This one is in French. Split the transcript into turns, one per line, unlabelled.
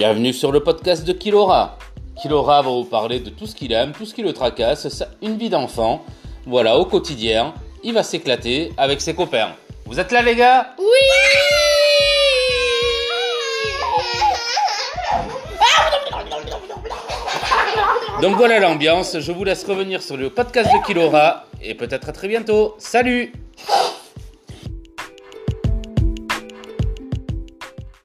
Bienvenue sur le podcast de Kilora. Kilora va vous parler de tout ce qu'il aime, tout ce qui le tracasse, une vie d'enfant. Voilà, au quotidien, il va s'éclater avec ses copains. Vous êtes là les gars?
Oui
Donc voilà l'ambiance, je vous laisse revenir sur le podcast de Kilora et peut-être à très bientôt. Salut